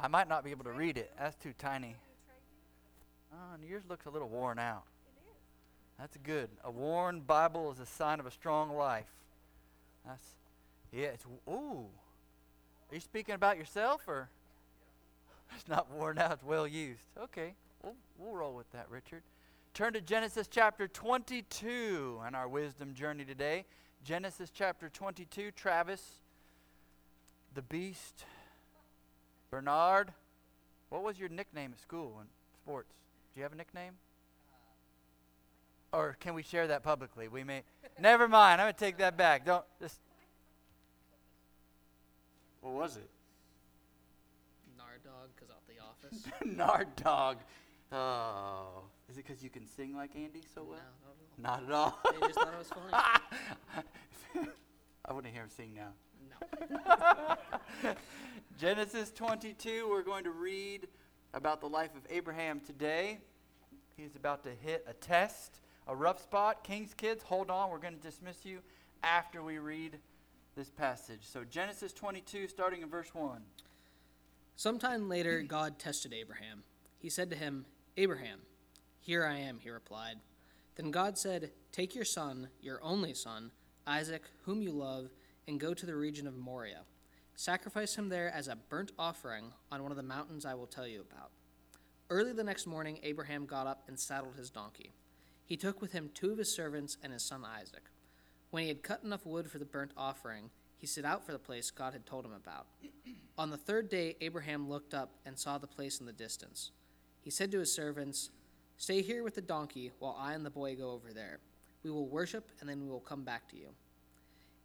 I might not be able to read it. That's too tiny. Oh, and yours looks a little worn out. It is. That's good. A worn Bible is a sign of a strong life. That's yeah. It's ooh. Are you speaking about yourself or? It's not worn out. It's well used. Okay, we'll we'll roll with that, Richard. Turn to Genesis chapter 22 on our wisdom journey today. Genesis chapter 22. Travis, the beast, Bernard. What was your nickname at school in sports? Do you have a nickname? Or can we share that publicly? We may. Never mind. I'm gonna take that back. Don't just. What was it? Nard dog, because off the office. Nard dog. Oh, is it because you can sing like Andy so well? No, Not at all. not at all. They just thought it was funny. I want to hear him sing now. No. Genesis 22, we're going to read about the life of Abraham today. He's about to hit a test, a rough spot. King's kids, hold on. We're going to dismiss you after we read this passage. So, Genesis 22, starting in verse 1. Sometime later, God tested Abraham. He said to him, Abraham, here I am, he replied. Then God said, Take your son, your only son, Isaac, whom you love, and go to the region of Moriah. Sacrifice him there as a burnt offering on one of the mountains I will tell you about. Early the next morning, Abraham got up and saddled his donkey. He took with him two of his servants and his son Isaac. When he had cut enough wood for the burnt offering, he set out for the place God had told him about. On the third day, Abraham looked up and saw the place in the distance. He said to his servants, Stay here with the donkey while I and the boy go over there. We will worship, and then we will come back to you.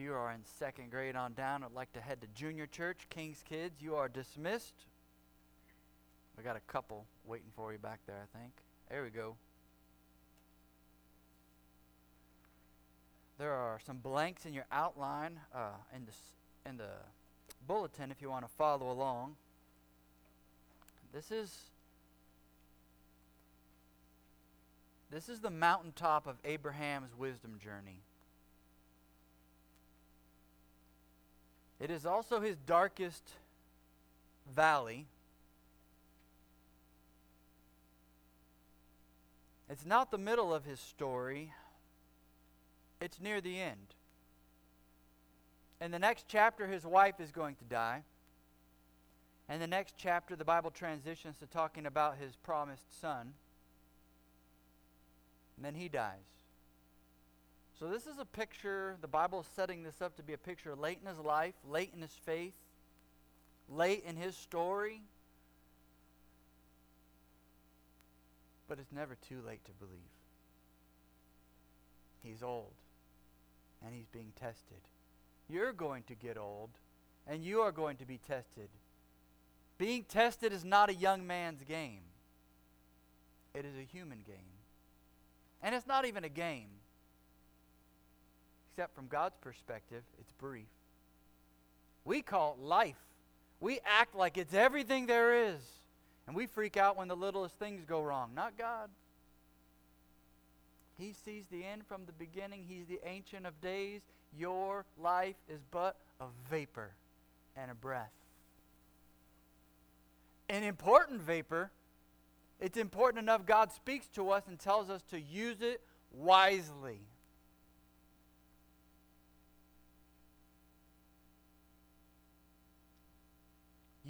You are in second grade on down, I'd like to head to junior church. King's kids, you are dismissed. We got a couple waiting for you back there, I think. There we go. There are some blanks in your outline uh, in the in the bulletin if you want to follow along. This is this is the mountaintop of Abraham's wisdom journey. It is also his darkest valley. It's not the middle of his story, it's near the end. In the next chapter, his wife is going to die. And the next chapter, the Bible transitions to talking about his promised son. And then he dies. So, this is a picture, the Bible is setting this up to be a picture late in his life, late in his faith, late in his story. But it's never too late to believe. He's old, and he's being tested. You're going to get old, and you are going to be tested. Being tested is not a young man's game, it is a human game. And it's not even a game. Except from God's perspective, it's brief. We call it life. We act like it's everything there is. And we freak out when the littlest things go wrong. Not God. He sees the end from the beginning. He's the Ancient of Days. Your life is but a vapor and a breath. An important vapor. It's important enough God speaks to us and tells us to use it wisely.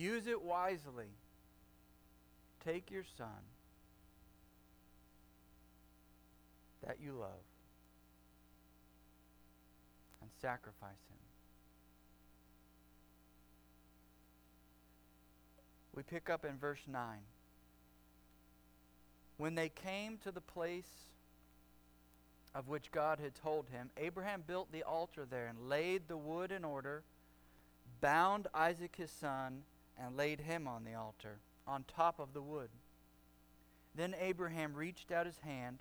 Use it wisely. Take your son that you love and sacrifice him. We pick up in verse 9. When they came to the place of which God had told him, Abraham built the altar there and laid the wood in order, bound Isaac his son, and laid him on the altar, on top of the wood. Then Abraham reached out his hand,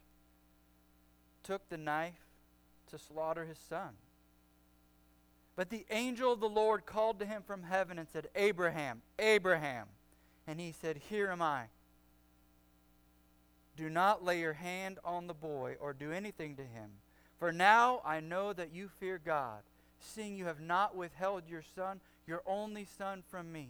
took the knife to slaughter his son. But the angel of the Lord called to him from heaven and said, Abraham, Abraham. And he said, Here am I. Do not lay your hand on the boy or do anything to him. For now I know that you fear God, seeing you have not withheld your son, your only son, from me.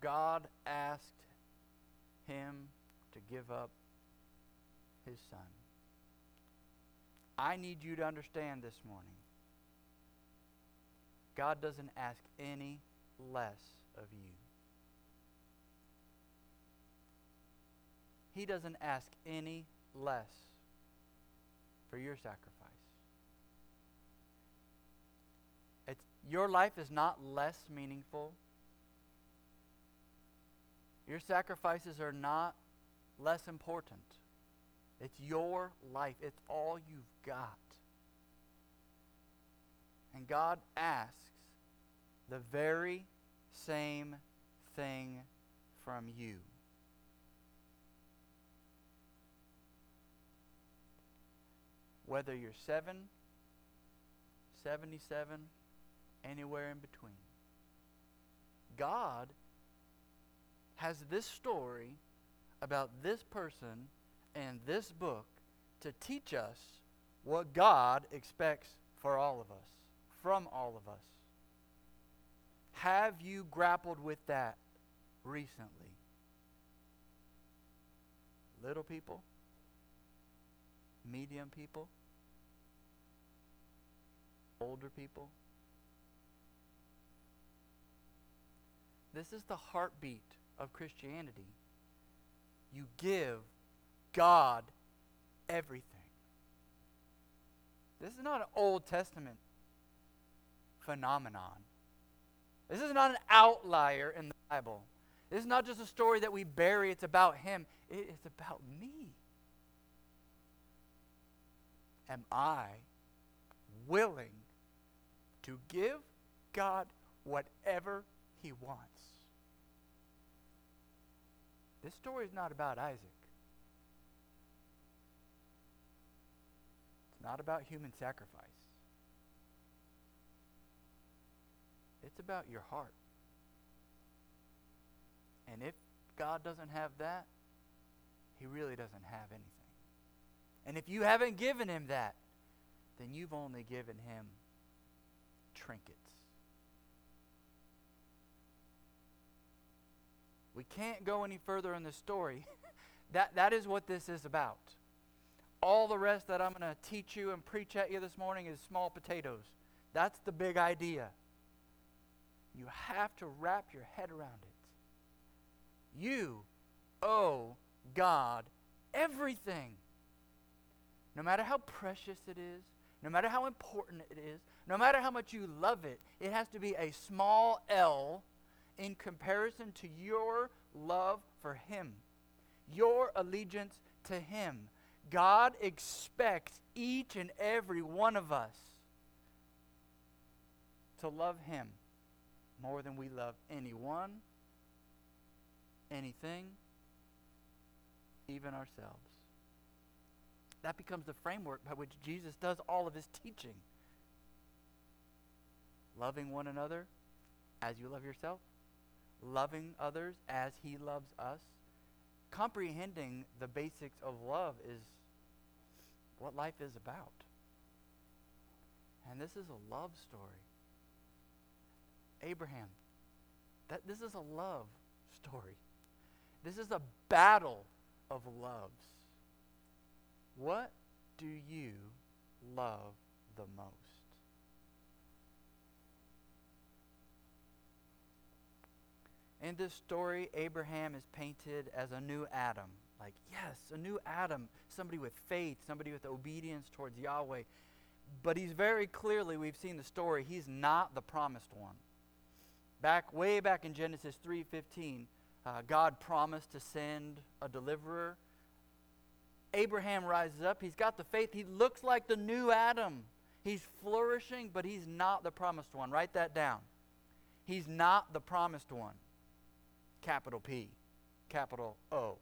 God asked him to give up his son. I need you to understand this morning God doesn't ask any less of you. He doesn't ask any less for your sacrifice. It's, your life is not less meaningful. Your sacrifices are not less important. It's your life, it's all you've got. And God asks the very same thing from you. Whether you're 7, 77, anywhere in between. God has this story about this person and this book to teach us what God expects for all of us, from all of us. Have you grappled with that recently? Little people? Medium people? Older people? This is the heartbeat of Christianity. You give God everything. This is not an Old Testament phenomenon. This is not an outlier in the Bible. This is not just a story that we bury, it's about Him. It is about me. Am I willing to give God whatever He wants? This story is not about Isaac. It's not about human sacrifice. It's about your heart. And if God doesn't have that, he really doesn't have anything. And if you haven't given him that, then you've only given him trinkets. We can't go any further in the story. that, that is what this is about. All the rest that I'm going to teach you and preach at you this morning is small potatoes. That's the big idea. You have to wrap your head around it. You owe God everything. No matter how precious it is, no matter how important it is, no matter how much you love it, it has to be a small L in comparison to your love for Him, your allegiance to Him. God expects each and every one of us to love Him more than we love anyone, anything, even ourselves. That becomes the framework by which Jesus does all of his teaching. Loving one another as you love yourself, loving others as he loves us. Comprehending the basics of love is what life is about. And this is a love story. Abraham. That this is a love story. This is a battle of loves. What do you love the most? In this story, Abraham is painted as a new Adam. Like, yes, a new Adam, somebody with faith, somebody with obedience towards Yahweh. But he's very clearly, we've seen the story, he's not the promised one. Back way back in Genesis 3:15, uh, God promised to send a deliverer. Abraham rises up. He's got the faith. He looks like the new Adam. He's flourishing, but he's not the promised one. Write that down. He's not the promised one. Capital P, capital O.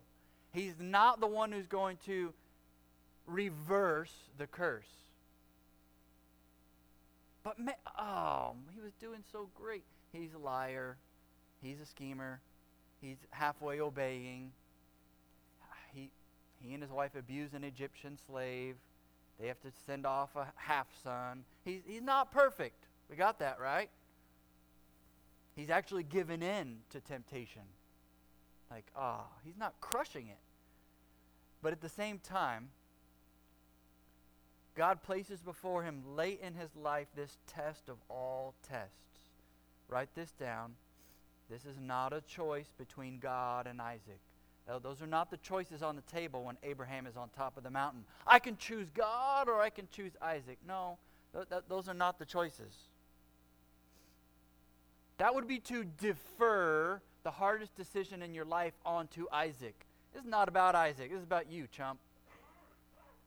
He's not the one who's going to reverse the curse. But, man, oh, he was doing so great. He's a liar. He's a schemer. He's halfway obeying. He, he and his wife abuse an Egyptian slave. They have to send off a half son. He's, he's not perfect. We got that, right? He's actually given in to temptation. Like, ah, oh, he's not crushing it. But at the same time, God places before him late in his life this test of all tests. Write this down. This is not a choice between God and Isaac. Those are not the choices on the table when Abraham is on top of the mountain. I can choose God or I can choose Isaac. No, th- th- those are not the choices. That would be to defer the hardest decision in your life onto Isaac. This is not about Isaac. This is about you, chump.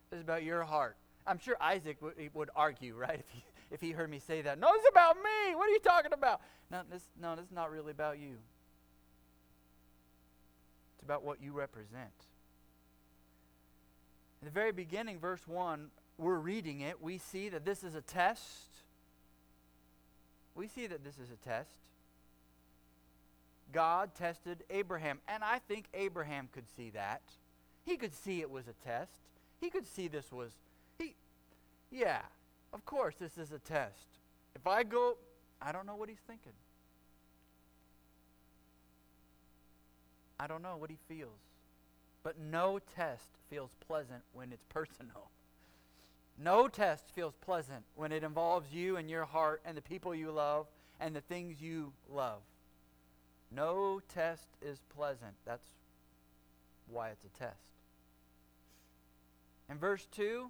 This is about your heart. I'm sure Isaac w- would argue, right, if he, if he heard me say that. No, it's about me. What are you talking about? No, this, no, this is not really about you. It's about what you represent. In the very beginning, verse 1, we're reading it. We see that this is a test. We see that this is a test. God tested Abraham. And I think Abraham could see that. He could see it was a test. He could see this was, he, yeah, of course, this is a test. If I go, I don't know what he's thinking. I don't know what he feels. But no test feels pleasant when it's personal. No test feels pleasant when it involves you and your heart and the people you love and the things you love. No test is pleasant. That's why it's a test. In verse 2,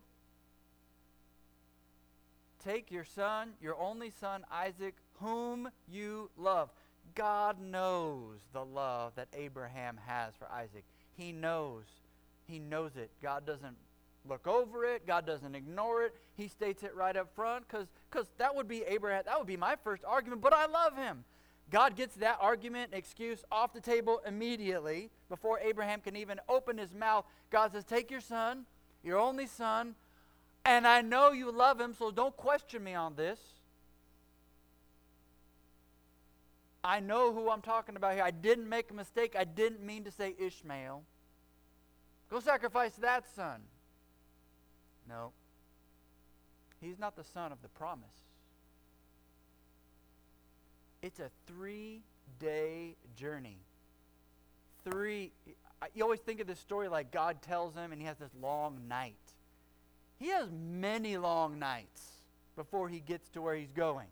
take your son, your only son, Isaac, whom you love. God knows the love that Abraham has for Isaac. He knows. He knows it. God doesn't look over it. God doesn't ignore it. He states it right up front because that would be Abraham. That would be my first argument, but I love him. God gets that argument, excuse off the table immediately before Abraham can even open his mouth. God says, Take your son, your only son, and I know you love him, so don't question me on this. I know who I'm talking about here. I didn't make a mistake. I didn't mean to say Ishmael. Go sacrifice that son. No. He's not the son of the promise. It's a three day journey. Three, you always think of this story like God tells him and he has this long night. He has many long nights before he gets to where he's going.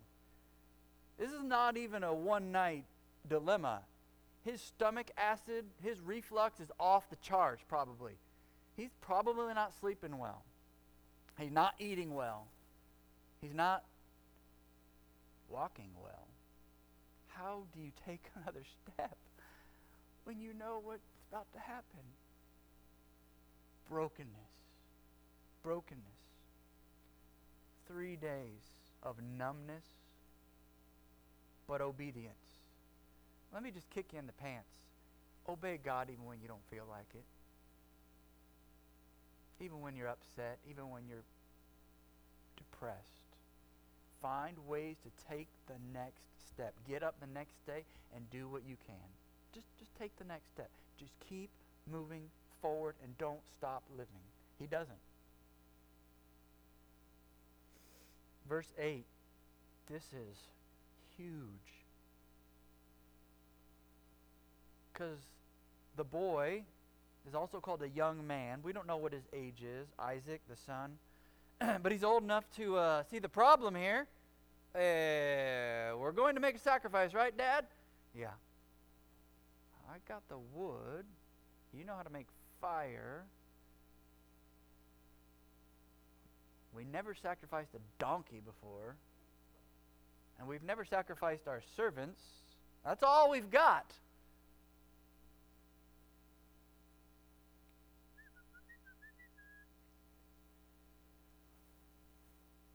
This is not even a one night dilemma. His stomach acid, his reflux is off the charts, probably. He's probably not sleeping well. He's not eating well. He's not walking well. How do you take another step when you know what's about to happen? Brokenness. Brokenness. Three days of numbness but obedience. Let me just kick you in the pants. Obey God even when you don't feel like it. Even when you're upset, even when you're depressed. Find ways to take the next step. Get up the next day and do what you can. Just just take the next step. Just keep moving forward and don't stop living. He doesn't. Verse 8. This is huge. Because the boy is also called a young man. We don't know what his age is, Isaac, the son. but he's old enough to uh, see the problem here. Uh, we're going to make a sacrifice, right, Dad? Yeah. I got the wood. You know how to make fire. We never sacrificed a donkey before. And we've never sacrificed our servants. That's all we've got.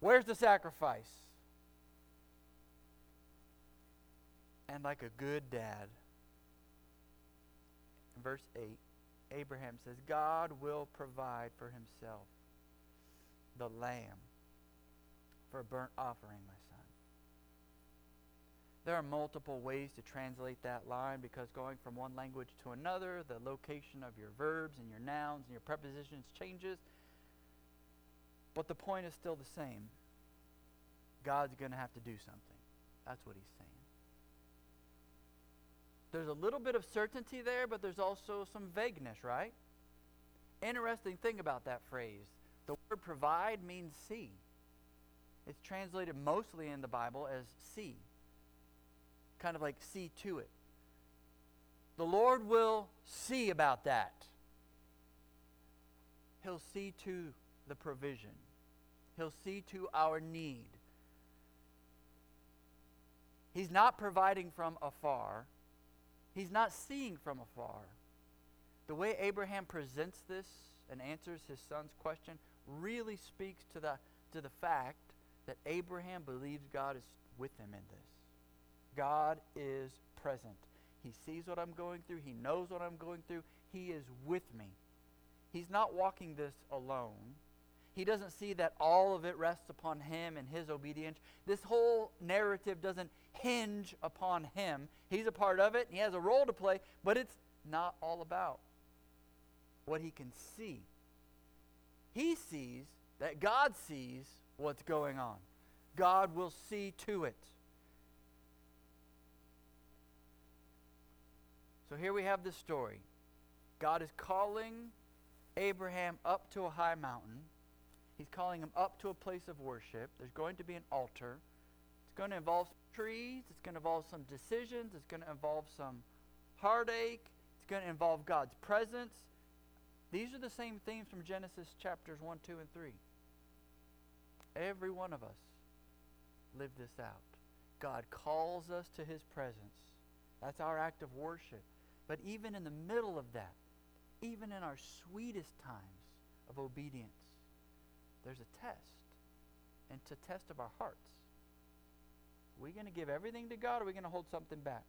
Where's the sacrifice? And like a good dad, in verse 8, Abraham says, God will provide for himself the lamb for a burnt offering, my son. There are multiple ways to translate that line because going from one language to another, the location of your verbs and your nouns and your prepositions changes. But the point is still the same. God's going to have to do something. That's what he's saying. There's a little bit of certainty there, but there's also some vagueness, right? Interesting thing about that phrase the word provide means see. It's translated mostly in the Bible as see, kind of like see to it. The Lord will see about that. He'll see to the provision, He'll see to our need. He's not providing from afar, He's not seeing from afar. The way Abraham presents this and answers his son's question really speaks to the, to the fact that Abraham believes God is with him in this. God is present. He sees what I'm going through, He knows what I'm going through, He is with me. He's not walking this alone. He doesn't see that all of it rests upon him and his obedience. This whole narrative doesn't hinge upon him. He's a part of it, he has a role to play, but it's not all about what he can see. He sees that God sees what's going on. God will see to it. So here we have this story. God is calling Abraham up to a high mountain. He's calling them up to a place of worship. There's going to be an altar. It's going to involve trees. It's going to involve some decisions. It's going to involve some heartache. It's going to involve God's presence. These are the same themes from Genesis chapters 1, 2, and 3. Every one of us lived this out. God calls us to his presence. That's our act of worship. But even in the middle of that, even in our sweetest times of obedience, there's a test. And a test of our hearts. Are we going to give everything to God or are we going to hold something back?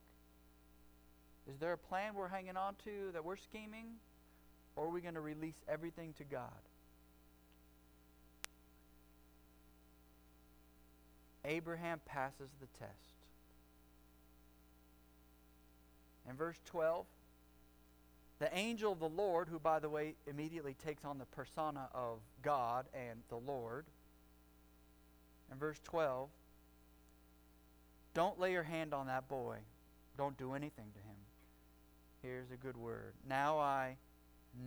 Is there a plan we're hanging on to that we're scheming? Or are we going to release everything to God? Abraham passes the test. In verse 12, the angel of the Lord, who, by the way, immediately takes on the persona of God and the Lord, in verse 12, don't lay your hand on that boy. Don't do anything to him. Here's a good word. Now I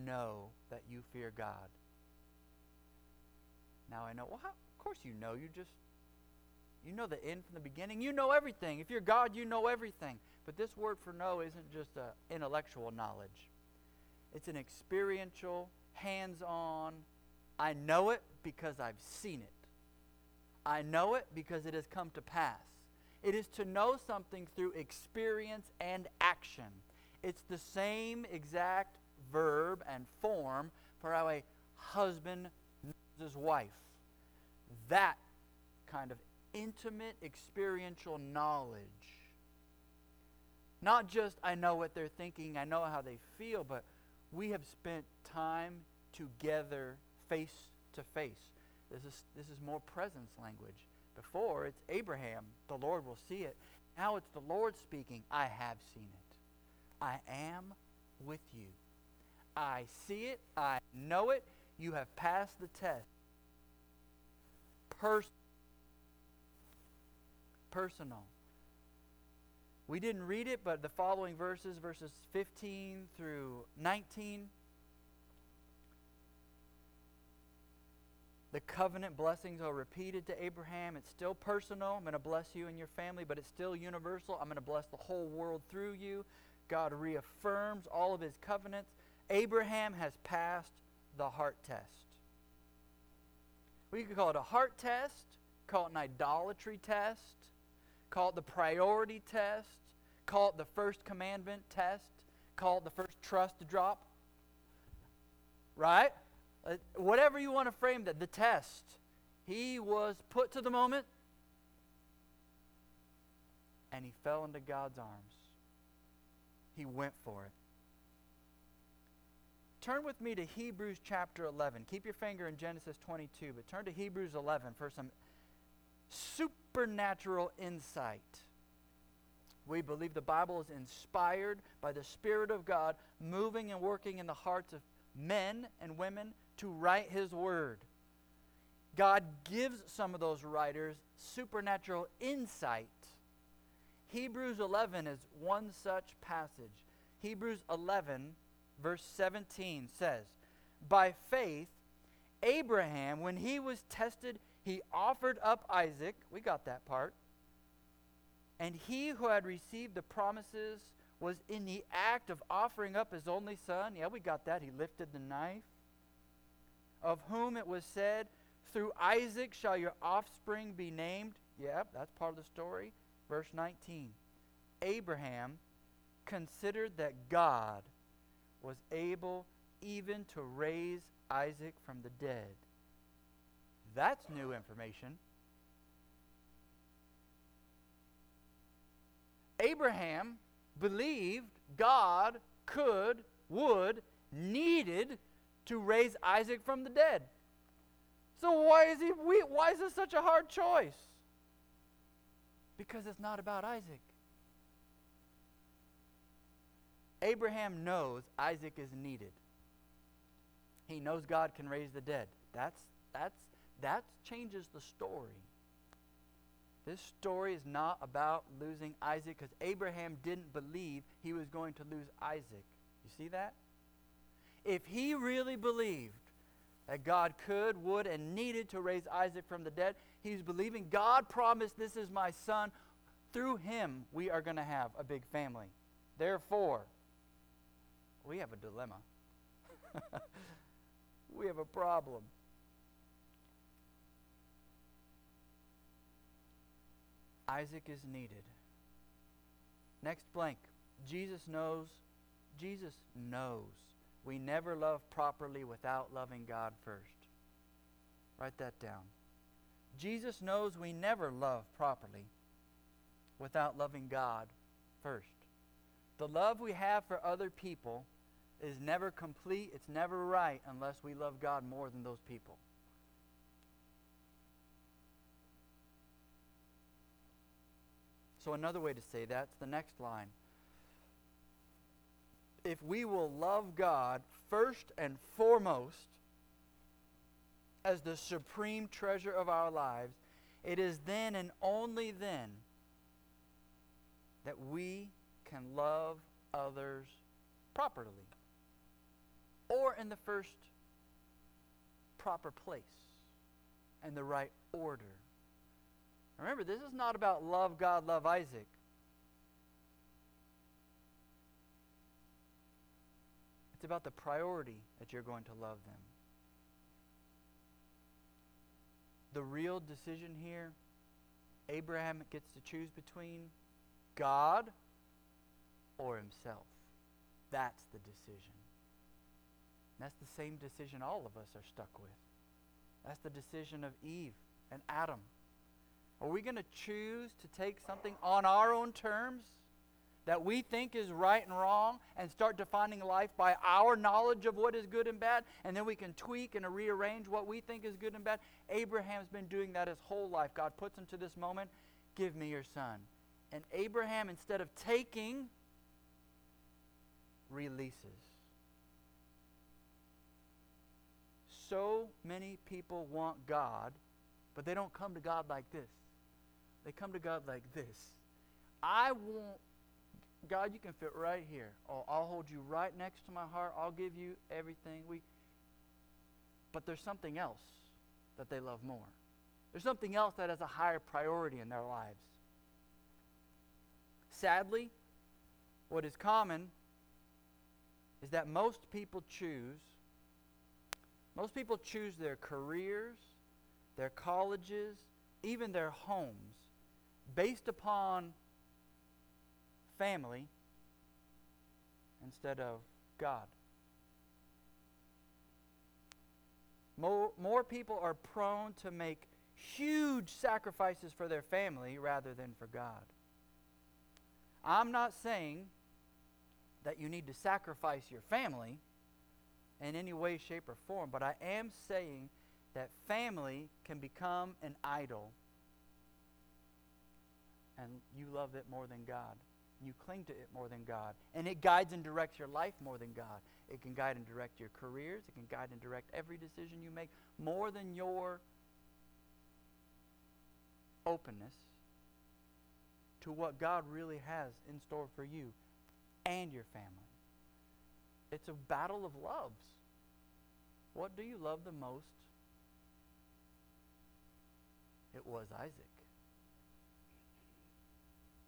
know that you fear God. Now I know. Well, how, of course you know. You just you know the end from the beginning. You know everything. If you're God, you know everything. But this word for know isn't just intellectual knowledge. It's an experiential, hands-on. I know it because I've seen it. I know it because it has come to pass. It is to know something through experience and action. It's the same exact verb and form for how a husband knows his wife. That kind of intimate experiential knowledge. Not just I know what they're thinking, I know how they feel, but we have spent time together face to face. This is, this is more presence language. Before, it's Abraham. The Lord will see it. Now it's the Lord speaking. I have seen it. I am with you. I see it. I know it. You have passed the test. Pers- personal. We didn't read it, but the following verses, verses 15 through 19, the covenant blessings are repeated to Abraham. It's still personal. I'm going to bless you and your family, but it's still universal. I'm going to bless the whole world through you. God reaffirms all of his covenants. Abraham has passed the heart test. We could call it a heart test, call it an idolatry test, call it the priority test, call it the first commandment test, call it the first trust to drop. Right? Uh, whatever you want to frame that, the test. He was put to the moment and he fell into God's arms. He went for it. Turn with me to Hebrews chapter 11. Keep your finger in Genesis 22, but turn to Hebrews 11 for some supernatural insight. We believe the Bible is inspired by the Spirit of God, moving and working in the hearts of men and women to write His Word. God gives some of those writers supernatural insight. Hebrews 11 is one such passage. Hebrews 11, verse 17 says, By faith, Abraham, when he was tested, he offered up Isaac. We got that part. And he who had received the promises was in the act of offering up his only son. Yeah, we got that. He lifted the knife. Of whom it was said, Through Isaac shall your offspring be named. Yeah, that's part of the story. Verse 19 Abraham considered that God was able even to raise Isaac from the dead. That's new information. Abraham believed God could, would, needed to raise Isaac from the dead. So why is he why is this such a hard choice? Because it's not about Isaac. Abraham knows Isaac is needed. He knows God can raise the dead. That's that's that changes the story. This story is not about losing Isaac because Abraham didn't believe he was going to lose Isaac. You see that? If he really believed that God could, would, and needed to raise Isaac from the dead, he's believing God promised this is my son. Through him, we are going to have a big family. Therefore, we have a dilemma. we have a problem. Isaac is needed. Next blank. Jesus knows. Jesus knows. We never love properly without loving God first. Write that down. Jesus knows we never love properly without loving God first. The love we have for other people is never complete, it's never right unless we love God more than those people. So, another way to say that's the next line. If we will love God first and foremost as the supreme treasure of our lives, it is then and only then that we can love others properly or in the first proper place and the right order. Remember, this is not about love God, love Isaac. It's about the priority that you're going to love them. The real decision here, Abraham gets to choose between God or himself. That's the decision. That's the same decision all of us are stuck with. That's the decision of Eve and Adam. Are we going to choose to take something on our own terms that we think is right and wrong and start defining life by our knowledge of what is good and bad, and then we can tweak and rearrange what we think is good and bad? Abraham's been doing that his whole life. God puts him to this moment give me your son. And Abraham, instead of taking, releases. So many people want God, but they don't come to God like this. They come to God like this. I want, God, you can fit right here. Oh, I'll hold you right next to my heart. I'll give you everything. We, but there's something else that they love more. There's something else that has a higher priority in their lives. Sadly, what is common is that most people choose most people choose their careers, their colleges, even their homes based upon family instead of God. More, more people are prone to make huge sacrifices for their family rather than for God. I'm not saying that you need to sacrifice your family in any way, shape, or form, but I am saying that family can become an idol and you love it more than God. You cling to it more than God. And it guides and directs your life more than God. It can guide and direct your careers. It can guide and direct every decision you make more than your openness to what God really has in store for you and your family. It's a battle of loves. What do you love the most? It was Isaac.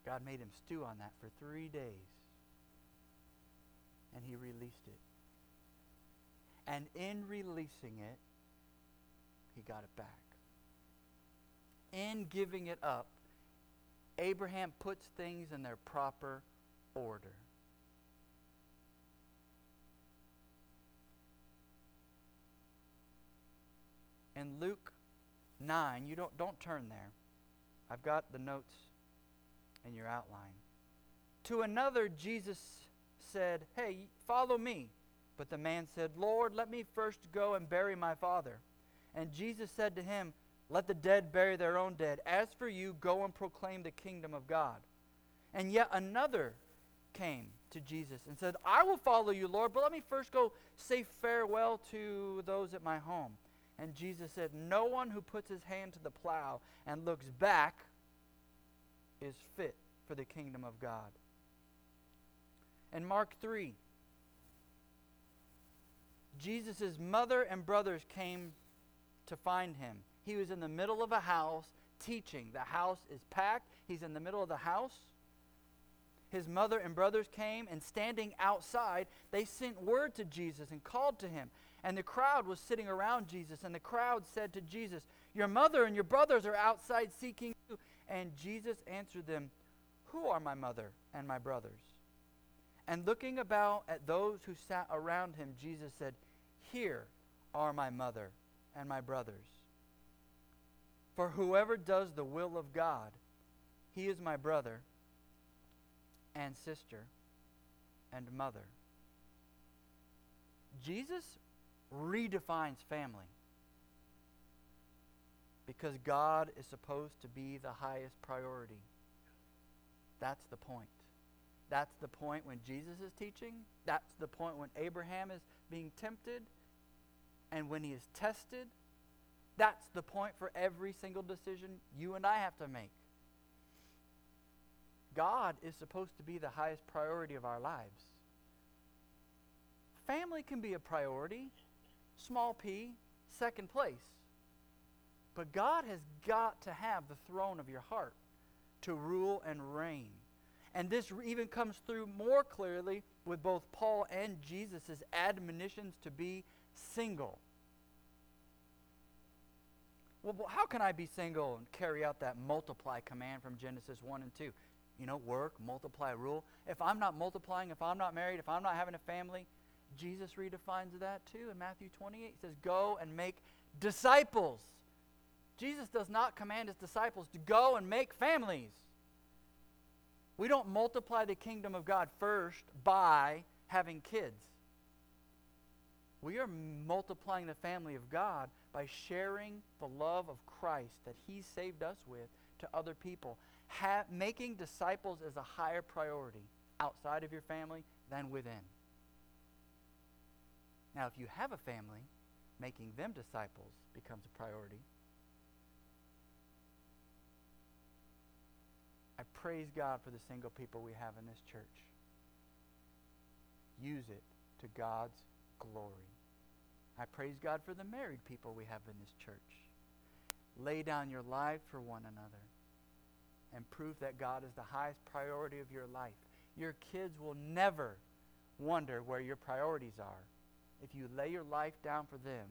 God made him stew on that for three days. And he released it. And in releasing it, he got it back. In giving it up, Abraham puts things in their proper order. In Luke 9, you don't, don't turn there. I've got the notes in your outline. To another, Jesus said, Hey, follow me. But the man said, Lord, let me first go and bury my father. And Jesus said to him, Let the dead bury their own dead. As for you, go and proclaim the kingdom of God. And yet another came to Jesus and said, I will follow you, Lord, but let me first go say farewell to those at my home. And Jesus said, No one who puts his hand to the plow and looks back is fit for the kingdom of God. And Mark 3, Jesus' mother and brothers came to find him. He was in the middle of a house teaching. The house is packed. He's in the middle of the house. His mother and brothers came, and standing outside, they sent word to Jesus and called to him. And the crowd was sitting around Jesus, and the crowd said to Jesus, Your mother and your brothers are outside seeking you. And Jesus answered them, Who are my mother and my brothers? And looking about at those who sat around him, Jesus said, Here are my mother and my brothers. For whoever does the will of God, he is my brother and sister and mother. Jesus redefines family because God is supposed to be the highest priority. That's the point. That's the point when Jesus is teaching. That's the point when Abraham is being tempted and when he is tested. That's the point for every single decision you and I have to make. God is supposed to be the highest priority of our lives. Family can be a priority, small p, second place. But God has got to have the throne of your heart to rule and reign. And this even comes through more clearly with both Paul and Jesus' admonitions to be single. Well, how can I be single and carry out that multiply command from Genesis 1 and 2? You know, work, multiply, rule. If I'm not multiplying, if I'm not married, if I'm not having a family, Jesus redefines that too in Matthew 28. He says, Go and make disciples Jesus does not command his disciples to go and make families. We don't multiply the kingdom of God first by having kids. We are multiplying the family of God by sharing the love of Christ that he saved us with to other people. Ha- making disciples is a higher priority outside of your family than within. Now, if you have a family, making them disciples becomes a priority. Praise God for the single people we have in this church. Use it to God's glory. I praise God for the married people we have in this church. Lay down your life for one another and prove that God is the highest priority of your life. your kids will never wonder where your priorities are if you lay your life down for them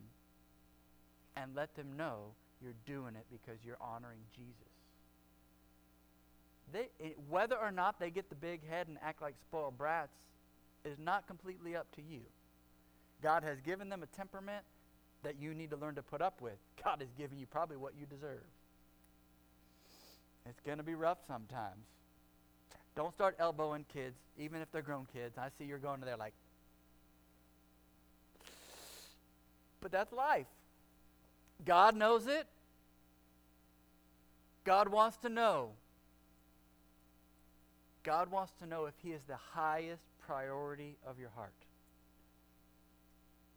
and let them know you're doing it because you're honoring Jesus. They, whether or not they get the big head and act like spoiled brats is not completely up to you. God has given them a temperament that you need to learn to put up with. God has given you probably what you deserve. It's going to be rough sometimes. Don't start elbowing kids, even if they're grown kids. I see you're going to there like, but that's life. God knows it. God wants to know. God wants to know if He is the highest priority of your heart.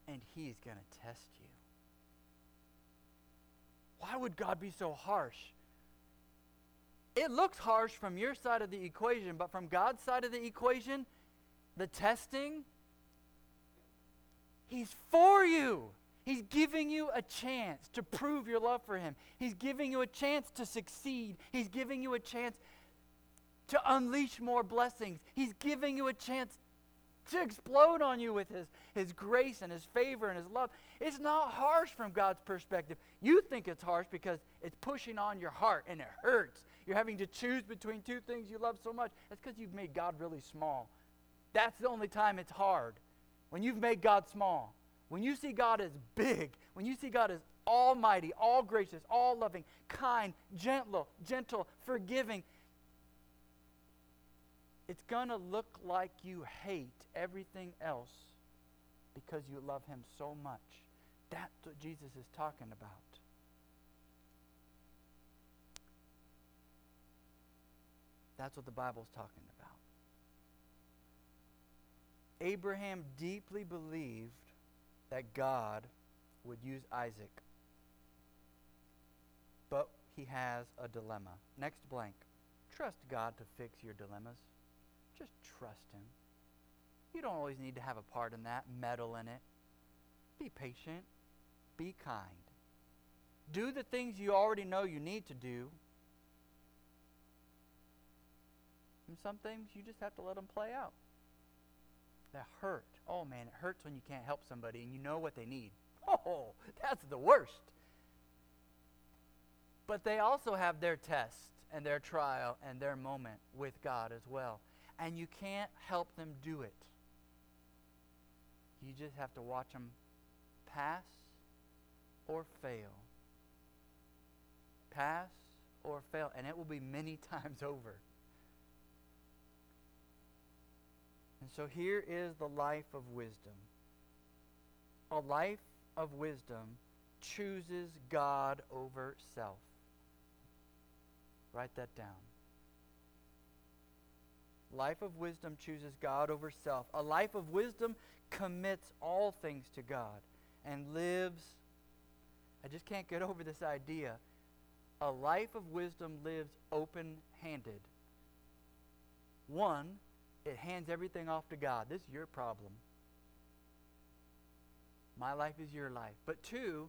And He's going to test you. Why would God be so harsh? It looks harsh from your side of the equation, but from God's side of the equation, the testing, He's for you. He's giving you a chance to prove your love for Him. He's giving you a chance to succeed. He's giving you a chance to unleash more blessings. He's giving you a chance to explode on you with his, his grace and his favor and his love. It's not harsh from God's perspective. You think it's harsh because it's pushing on your heart and it hurts. You're having to choose between two things you love so much. That's because you've made God really small. That's the only time it's hard. When you've made God small. When you see God as big, when you see God as almighty, all gracious, all loving, kind, gentle, gentle, forgiving, it's going to look like you hate everything else because you love him so much. That's what Jesus is talking about. That's what the Bible's talking about. Abraham deeply believed that God would use Isaac. But he has a dilemma. Next blank. Trust God to fix your dilemmas. Just trust him. You don't always need to have a part in that, meddle in it. Be patient. Be kind. Do the things you already know you need to do. And some things you just have to let them play out. That hurt. Oh man, it hurts when you can't help somebody and you know what they need. Oh, that's the worst. But they also have their test and their trial and their moment with God as well. And you can't help them do it. You just have to watch them pass or fail. Pass or fail. And it will be many times over. And so here is the life of wisdom. A life of wisdom chooses God over self. Write that down. Life of wisdom chooses God over self. A life of wisdom commits all things to God and lives. I just can't get over this idea. A life of wisdom lives open handed. One, it hands everything off to God. This is your problem. My life is your life. But two,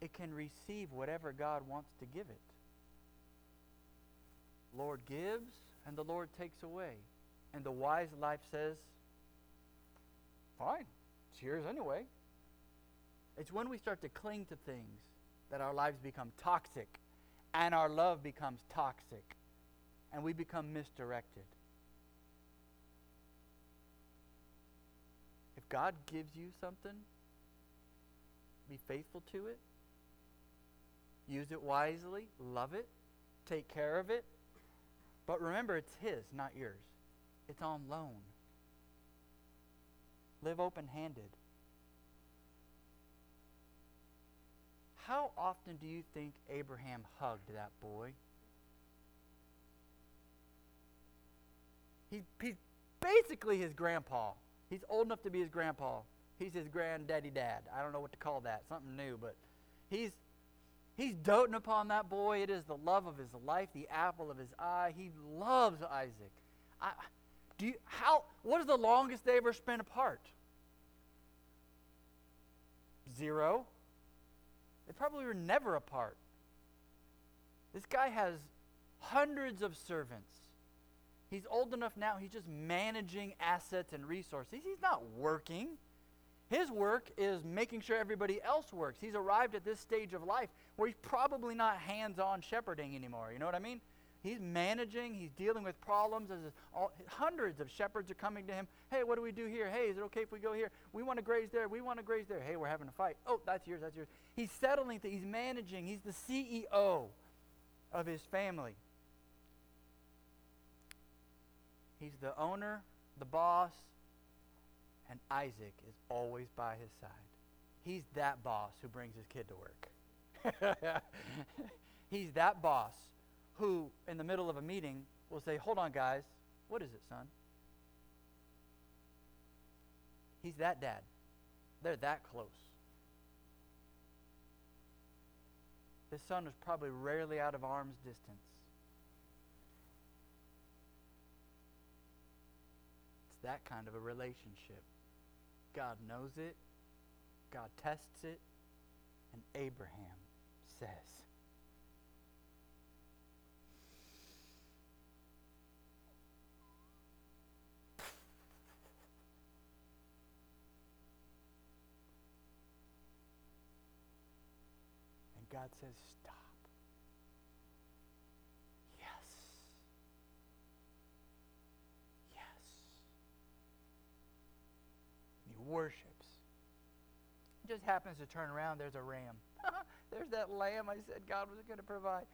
it can receive whatever God wants to give it. Lord gives and the Lord takes away. And the wise life says, fine, it's yours anyway. It's when we start to cling to things that our lives become toxic and our love becomes toxic and we become misdirected. If God gives you something, be faithful to it, use it wisely, love it, take care of it. But remember, it's His, not yours. It's on loan. Live open handed. How often do you think Abraham hugged that boy? He, he's basically his grandpa. He's old enough to be his grandpa. He's his granddaddy dad. I don't know what to call that. Something new, but he's he's doting upon that boy. It is the love of his life, the apple of his eye. He loves Isaac. I, do you, how, what is the longest they ever spent apart? Zero. They probably were never apart. This guy has hundreds of servants. He's old enough now, he's just managing assets and resources. He's not working. His work is making sure everybody else works. He's arrived at this stage of life where he's probably not hands on shepherding anymore. You know what I mean? He's managing, he's dealing with problems. As all, hundreds of shepherds are coming to him. Hey, what do we do here? Hey, is it okay if we go here? We want to graze there. We want to graze there. Hey, we're having a fight. Oh, that's yours, that's yours. He's settling he's managing. He's the CEO of his family. He's the owner, the boss, and Isaac is always by his side. He's that boss who brings his kid to work. He's that boss who, in the middle of a meeting, will say, Hold on, guys. What is it, son? He's that dad. They're that close. His son is probably rarely out of arm's distance. It's that kind of a relationship. God knows it, God tests it, and Abraham says, God says, Stop. Yes. Yes. And he worships. He just happens to turn around, there's a ram. there's that lamb I said God was going to provide.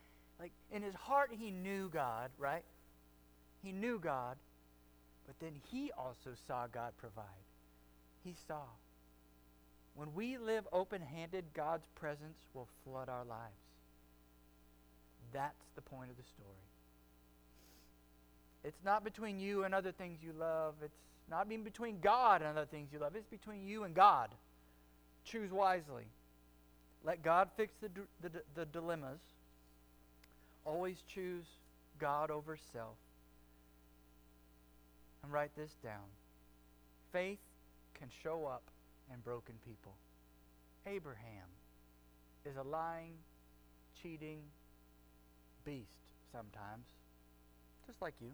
Like in his heart, he knew God, right? He knew God, but then he also saw God provide. He saw. When we live open handed, God's presence will flood our lives. That's the point of the story. It's not between you and other things you love. It's not even between God and other things you love. It's between you and God. Choose wisely. Let God fix the, the, the dilemmas. Always choose God over self. And write this down. Faith can show up in broken people. Abraham is a lying, cheating beast sometimes, just like you.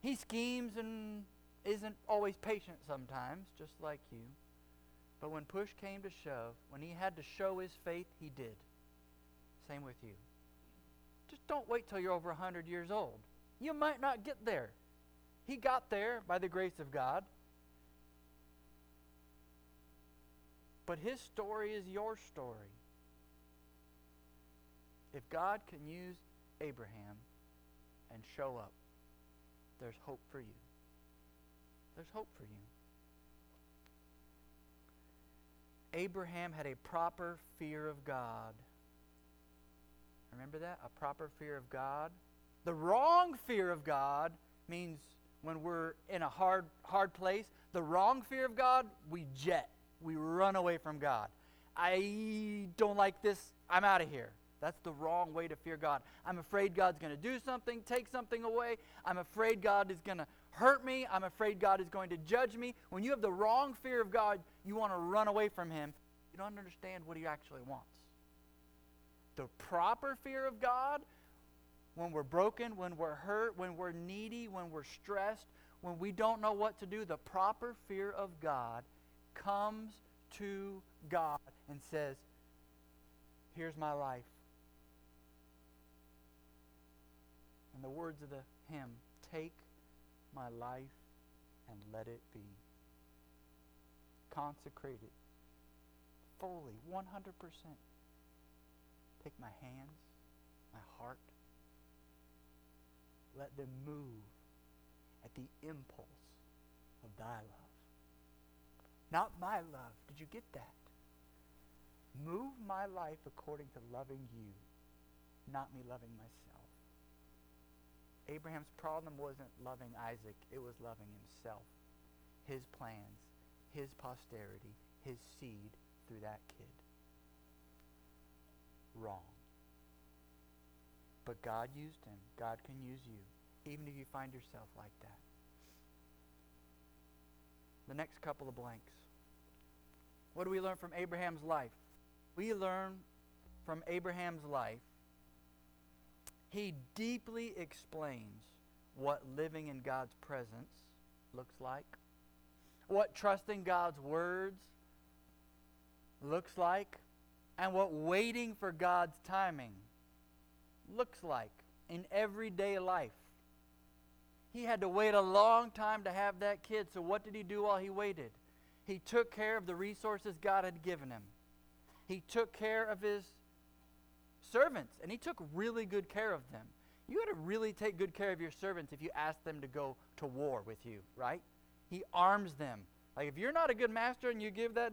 He schemes and isn't always patient sometimes, just like you. But when push came to shove, when he had to show his faith, he did. Same with you. Just don't wait till you're over 100 years old. You might not get there. He got there by the grace of God. But his story is your story. If God can use Abraham and show up, there's hope for you. There's hope for you. Abraham had a proper fear of God. Remember that? A proper fear of God. The wrong fear of God means when we're in a hard hard place, the wrong fear of God, we jet. We run away from God. I don't like this. I'm out of here. That's the wrong way to fear God. I'm afraid God's going to do something, take something away. I'm afraid God is going to hurt me. I'm afraid God is going to judge me. When you have the wrong fear of God, you want to run away from Him. You don't understand what He actually wants. The proper fear of God, when we're broken, when we're hurt, when we're needy, when we're stressed, when we don't know what to do, the proper fear of God comes to God and says, Here's my life. And the words of the hymn, Take my life and let it be. Consecrated fully, 100%. Take my hands, my heart. Let them move at the impulse of thy love. Not my love. Did you get that? Move my life according to loving you, not me loving myself. Abraham's problem wasn't loving Isaac, it was loving himself, his plans, his posterity, his seed through that kid. Wrong. But God used him. God can use you, even if you find yourself like that. The next couple of blanks. What do we learn from Abraham's life? We learn from Abraham's life he deeply explains what living in God's presence looks like, what trusting God's words looks like, and what waiting for God's timing looks like in everyday life. He had to wait a long time to have that kid, so what did he do while he waited? He took care of the resources God had given him. He took care of his servants, and he took really good care of them. You got to really take good care of your servants if you ask them to go to war with you, right? He arms them. Like if you're not a good master and you give that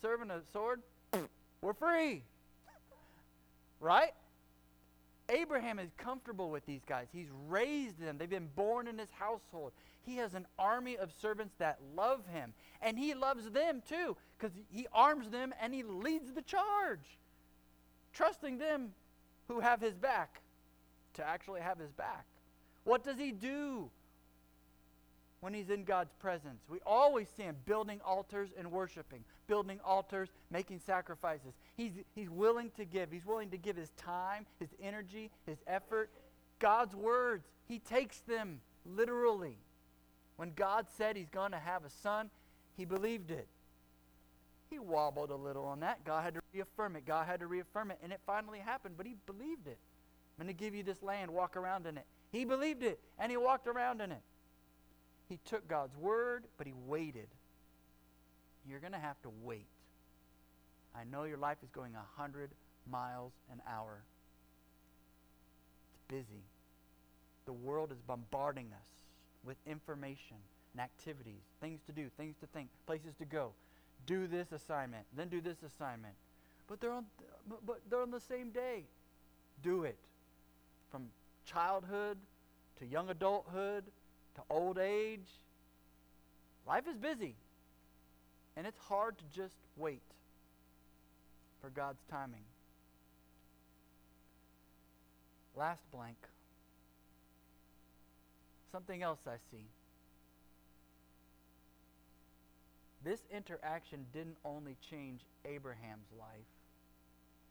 servant a sword, we're free. right? Abraham is comfortable with these guys. He's raised them. They've been born in his household. He has an army of servants that love him. And he loves them too, because he arms them and he leads the charge, trusting them who have his back to actually have his back. What does he do when he's in God's presence? We always see him building altars and worshiping, building altars, making sacrifices. He's, he's willing to give. He's willing to give his time, his energy, his effort. God's words, he takes them literally. When God said he's going to have a son, he believed it. He wobbled a little on that. God had to reaffirm it. God had to reaffirm it. And it finally happened, but he believed it. I'm going to give you this land, walk around in it. He believed it, and he walked around in it. He took God's word, but he waited. You're going to have to wait. I know your life is going 100 miles an hour. It's busy. The world is bombarding us with information and activities, things to do, things to think, places to go. Do this assignment, then do this assignment. But they're on, but they're on the same day. Do it. From childhood to young adulthood to old age. Life is busy. And it's hard to just wait for God's timing. Last blank. Something else I see. This interaction didn't only change Abraham's life.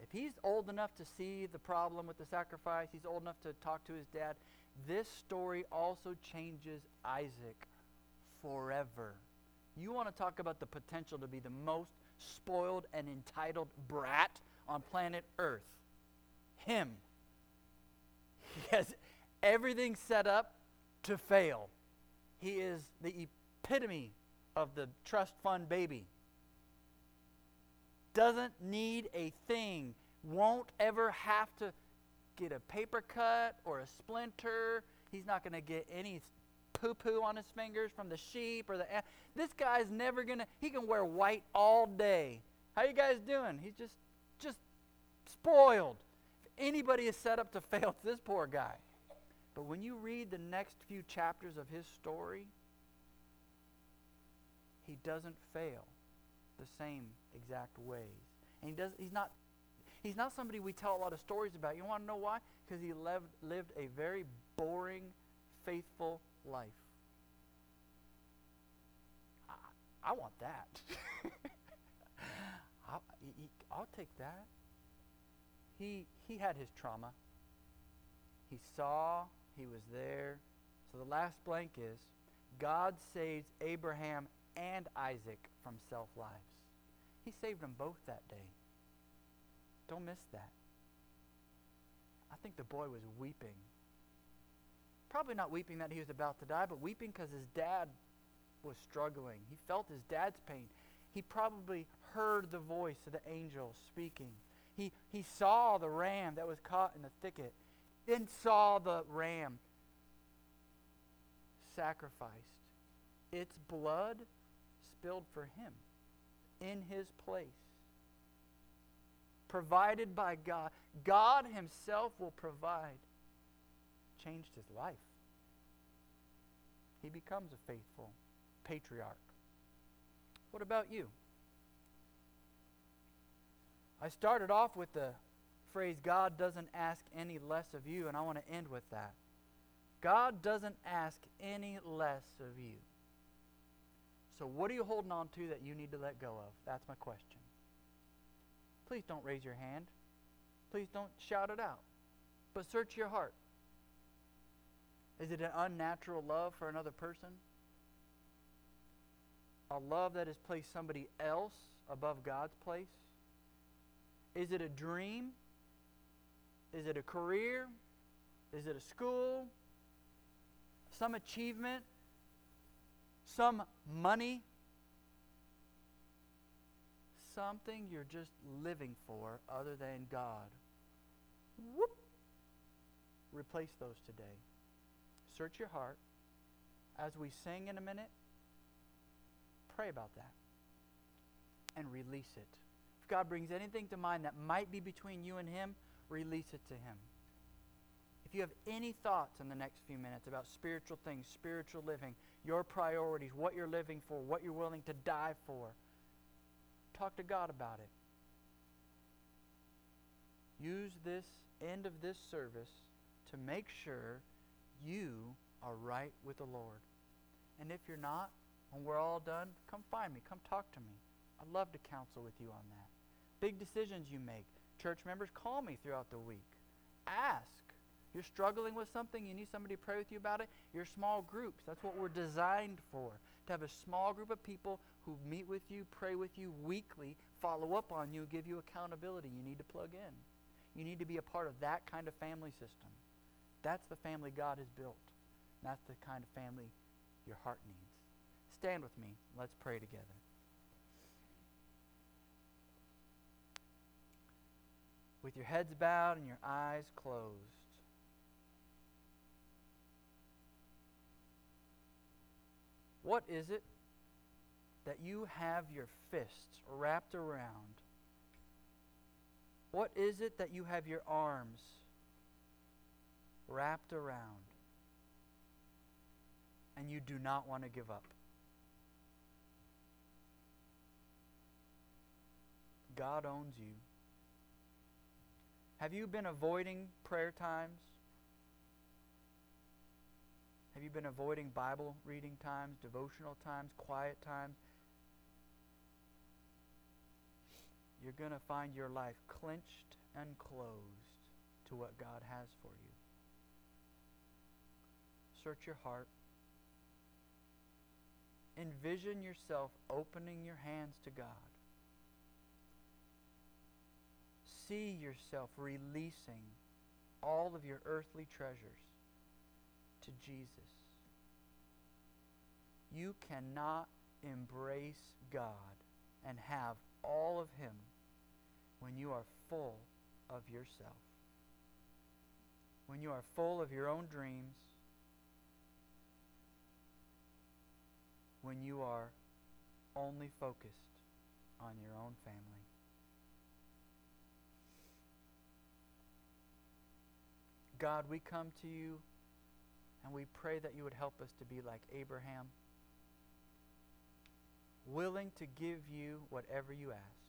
If he's old enough to see the problem with the sacrifice, he's old enough to talk to his dad, this story also changes Isaac forever. You want to talk about the potential to be the most spoiled and entitled brat on planet Earth? Him. He has everything set up to fail. He is the epitome of the trust fund baby. Doesn't need a thing. Won't ever have to get a paper cut or a splinter. He's not going to get any poo poo on his fingers from the sheep or the. This guy's never going to. He can wear white all day. How you guys doing? He's just, just spoiled. If anybody is set up to fail, it's this poor guy. But when you read the next few chapters of his story, he doesn't fail the same exact ways. And he does he's not he's not somebody we tell a lot of stories about. You want to know why? Because he lived lived a very boring, faithful life. I, I want that. I'll, I'll take that. He he had his trauma. He saw, he was there. So the last blank is God saves Abraham and Isaac from self lives. He saved them both that day. Don't miss that. I think the boy was weeping. Probably not weeping that he was about to die, but weeping because his dad was struggling. He felt his dad's pain. He probably heard the voice of the angel speaking. He, he saw the ram that was caught in the thicket, then saw the ram sacrificed. Its blood spilled for him in his place. Provided by God. God Himself will provide. Changed his life. He becomes a faithful patriarch. What about you? I started off with the phrase, God doesn't ask any less of you, and I want to end with that. God doesn't ask any less of you. So, what are you holding on to that you need to let go of? That's my question. Please don't raise your hand. Please don't shout it out. But search your heart. Is it an unnatural love for another person? A love that has placed somebody else above God's place? Is it a dream? Is it a career? Is it a school? Some achievement? Some money? Something you're just living for other than God. Whoop! Replace those today. Search your heart. As we sing in a minute, pray about that and release it. If God brings anything to mind that might be between you and Him, release it to Him. If you have any thoughts in the next few minutes about spiritual things, spiritual living, your priorities, what you're living for, what you're willing to die for, talk to God about it. Use this end of this service to make sure you are right with the Lord. And if you're not, when we're all done, come find me. Come talk to me. I'd love to counsel with you on that. Big decisions you make. Church members, call me throughout the week. Ask. You're struggling with something, you need somebody to pray with you about it. Your small groups, that's what we're designed for. To have a small group of people who meet with you, pray with you weekly, follow up on you, give you accountability. You need to plug in. You need to be a part of that kind of family system. That's the family God has built. That's the kind of family your heart needs. Stand with me. Let's pray together. With your heads bowed and your eyes closed. What is it that you have your fists wrapped around? What is it that you have your arms wrapped around and you do not want to give up? God owns you. Have you been avoiding prayer times? Have you been avoiding Bible reading times, devotional times, quiet times? You're going to find your life clenched and closed to what God has for you. Search your heart. Envision yourself opening your hands to God. See yourself releasing all of your earthly treasures to Jesus. You cannot embrace God and have all of Him when you are full of yourself. When you are full of your own dreams. When you are only focused on your own family. God, we come to you and we pray that you would help us to be like Abraham, willing to give you whatever you ask,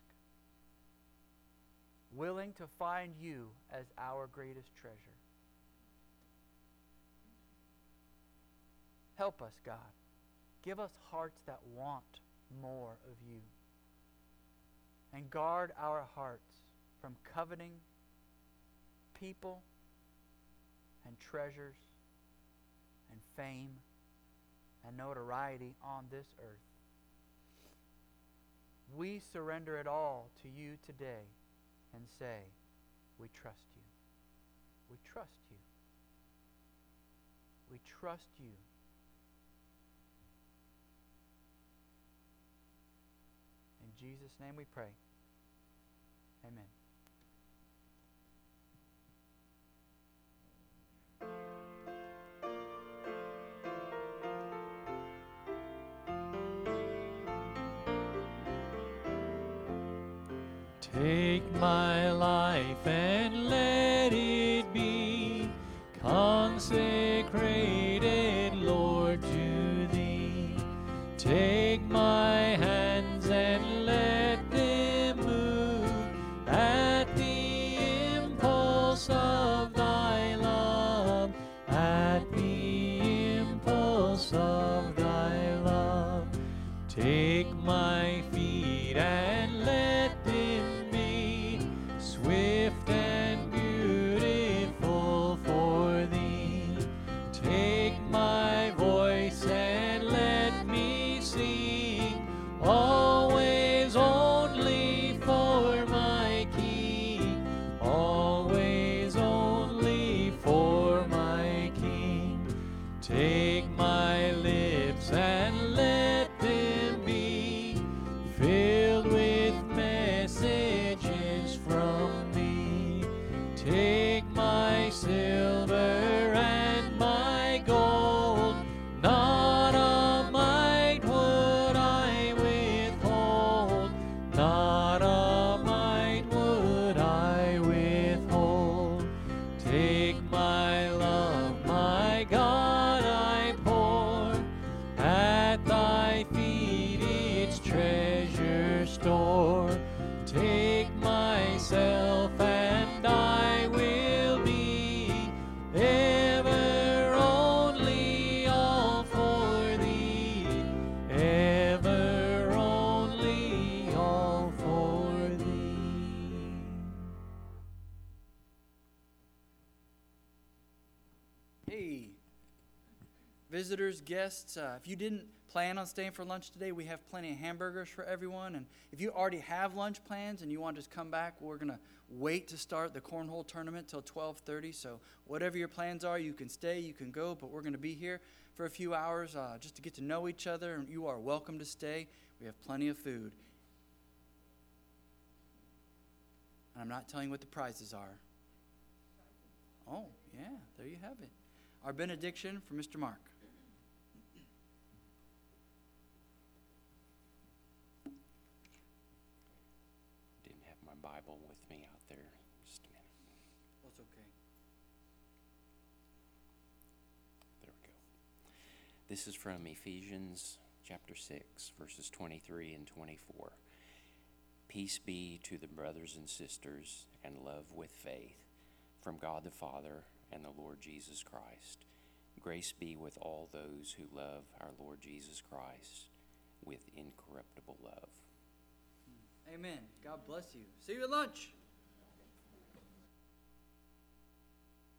willing to find you as our greatest treasure. Help us, God. Give us hearts that want more of you. And guard our hearts from coveting people and treasures and fame and notoriety on this earth. We surrender it all to you today and say, We trust you. We trust you. We trust you. In Jesus' name we pray. Amen. Take my life and Treasure store. Take myself and I will be ever only all for thee, ever only all for thee. Hey, visitors, guests, uh, if you didn't plan on staying for lunch today, we have plenty of hamburgers for everyone. And if you already have lunch plans and you want to just come back, we're going to wait to start the cornhole tournament till 12:30. So whatever your plans are, you can stay, you can go, but we're going to be here for a few hours uh, just to get to know each other. And you are welcome to stay. We have plenty of food. And I'm not telling you what the prizes are. Oh, yeah, there you have it. Our benediction for Mr. Mark. Didn't have my Bible with me out there. Just a minute. That's okay. There we go. This is from Ephesians chapter 6, verses 23 and 24. Peace be to the brothers and sisters, and love with faith, from God the Father and the Lord Jesus Christ. Grace be with all those who love our Lord Jesus Christ with incorruptible love. Amen. God bless you. See you at lunch.